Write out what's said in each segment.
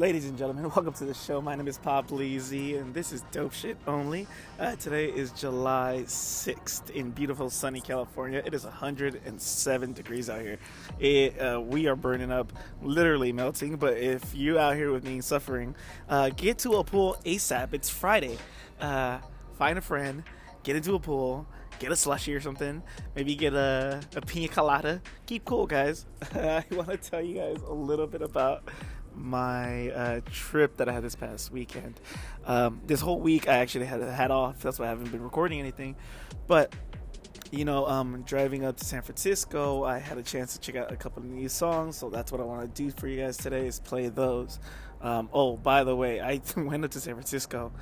Ladies and gentlemen, welcome to the show. My name is Pop Leezy, and this is Dope Shit Only. Uh, today is July 6th in beautiful sunny California. It is 107 degrees out here. It, uh, we are burning up, literally melting. But if you out here with me suffering, uh, get to a pool ASAP. It's Friday. Uh, find a friend, get into a pool, get a slushy or something. Maybe get a, a pina colada. Keep cool, guys. I want to tell you guys a little bit about my uh, trip that I had this past weekend. Um, this whole week I actually had a hat off. That's why I haven't been recording anything. But you know, um, driving up to San Francisco, I had a chance to check out a couple of new songs. So that's what I want to do for you guys today is play those. Um, oh, by the way, I went up to San Francisco,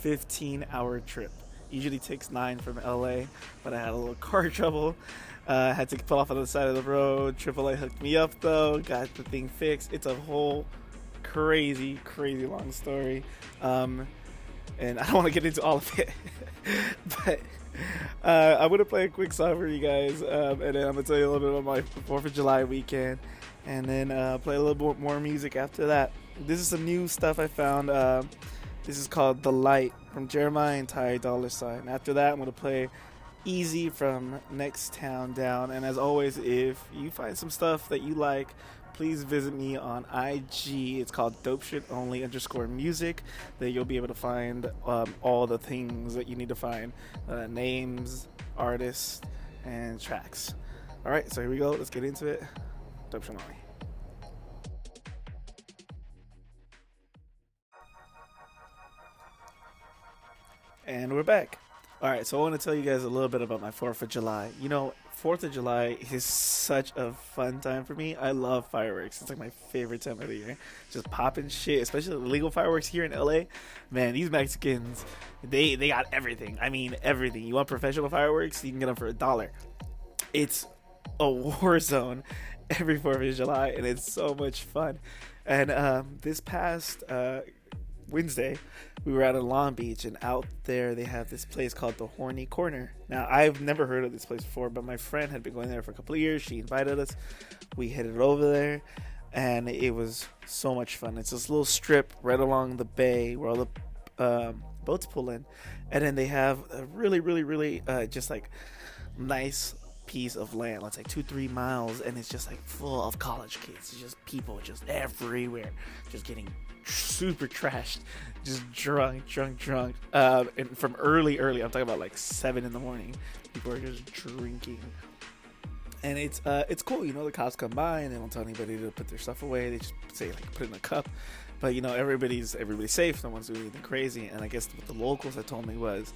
15 hour trip. Usually takes nine from LA, but I had a little car trouble. Uh, had to pull off on the side of the road. AAA hooked me up though, got the thing fixed. It's a whole crazy, crazy long story. Um, and I don't want to get into all of it, but uh, I'm gonna play a quick song for you guys, um, and then I'm gonna tell you a little bit about my Fourth of July weekend, and then uh, play a little bit more music after that. This is some new stuff I found. Uh, this is called "The Light" from Jeremiah and Ty Dolla Sign. After that, I'm gonna play "Easy" from Next Town Down. And as always, if you find some stuff that you like please visit me on IG. It's called Dope Shit Only underscore Music. There you'll be able to find um, all the things that you need to find: uh, names, artists, and tracks. All right, so here we go. Let's get into it. Dope Shit Only. And we're back. All right, so I want to tell you guys a little bit about my 4th of July. You know, Fourth of July is such a fun time for me. I love fireworks. It's like my favorite time of the year. Just popping shit, especially legal fireworks here in LA. Man, these Mexicans, they they got everything. I mean, everything. You want professional fireworks? You can get them for a dollar. It's a war zone every Fourth of July, and it's so much fun. And um, this past uh, Wednesday, we were out in Long Beach, and out there they have this place called the Horny Corner. Now, I've never heard of this place before, but my friend had been going there for a couple of years. She invited us. We headed over there, and it was so much fun. It's this little strip right along the bay where all the um, boats pull in, and then they have a really, really, really uh, just like nice piece of land. It's like two, three miles, and it's just like full of college kids. It's just people just everywhere, just getting super trashed, just drunk, drunk, drunk. Uh, and from early, early, I'm talking about like seven in the morning. People are just drinking, and it's uh, it's cool. You know, the cops come by and they don't tell anybody to put their stuff away. They just say like put it in a cup. But you know, everybody's everybody's safe. No one's doing anything crazy. And I guess what the locals had told me was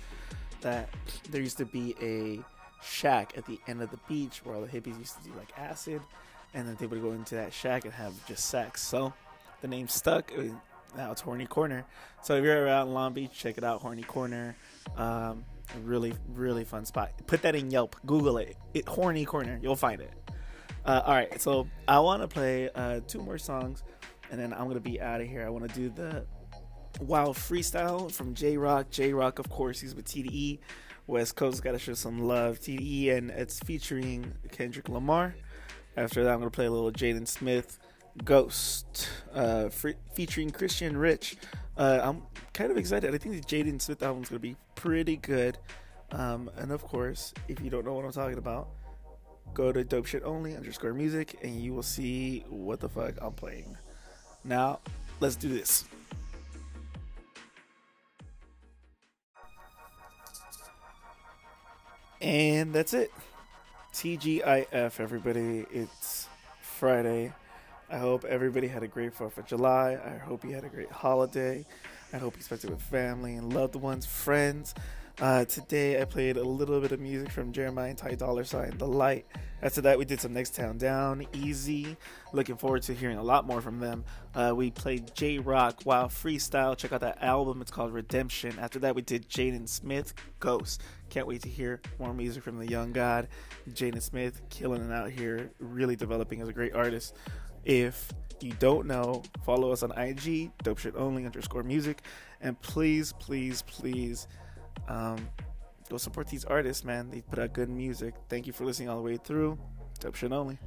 that there used to be a shack at the end of the beach where all the hippies used to do like acid, and then they would go into that shack and have just sex. So the name stuck. Now it's Horny Corner. So if you're around Long Beach, check it out. Horny Corner. Um, really, really fun spot. Put that in Yelp. Google it. it Horny Corner. You'll find it. Uh, all right. So I want to play uh, two more songs, and then I'm gonna be out of here. I want to do the Wild Freestyle from Jay Rock. Jay Rock, of course, he's with TDE. West Coast got to show some love. TDE, and it's featuring Kendrick Lamar. After that, I'm gonna play a little Jaden Smith. Ghost, uh, featuring Christian Rich. Uh, I'm kind of excited. I think the Jaden Smith album's gonna be pretty good. Um, and of course, if you don't know what I'm talking about, go to dope shit only underscore music and you will see what the fuck I'm playing. Now, let's do this. And that's it. TGIF, everybody. It's Friday. I hope everybody had a great 4th of July. I hope you had a great holiday. I hope you spent it with family and loved ones, friends. Uh, today I played a little bit of music from Jeremiah and Ty Dolla Sign, The Light. After that, we did some Next Town Down, Easy. Looking forward to hearing a lot more from them. Uh, we played Jay Rock, Wild Freestyle. Check out that album. It's called Redemption. After that, we did Jaden Smith, Ghost. Can't wait to hear more music from the young god. Jaden Smith, killing it out here, really developing as a great artist. If you don't know, follow us on IG, dope shit only underscore music. And please, please, please um, go support these artists, man. They put out good music. Thank you for listening all the way through. Shit only.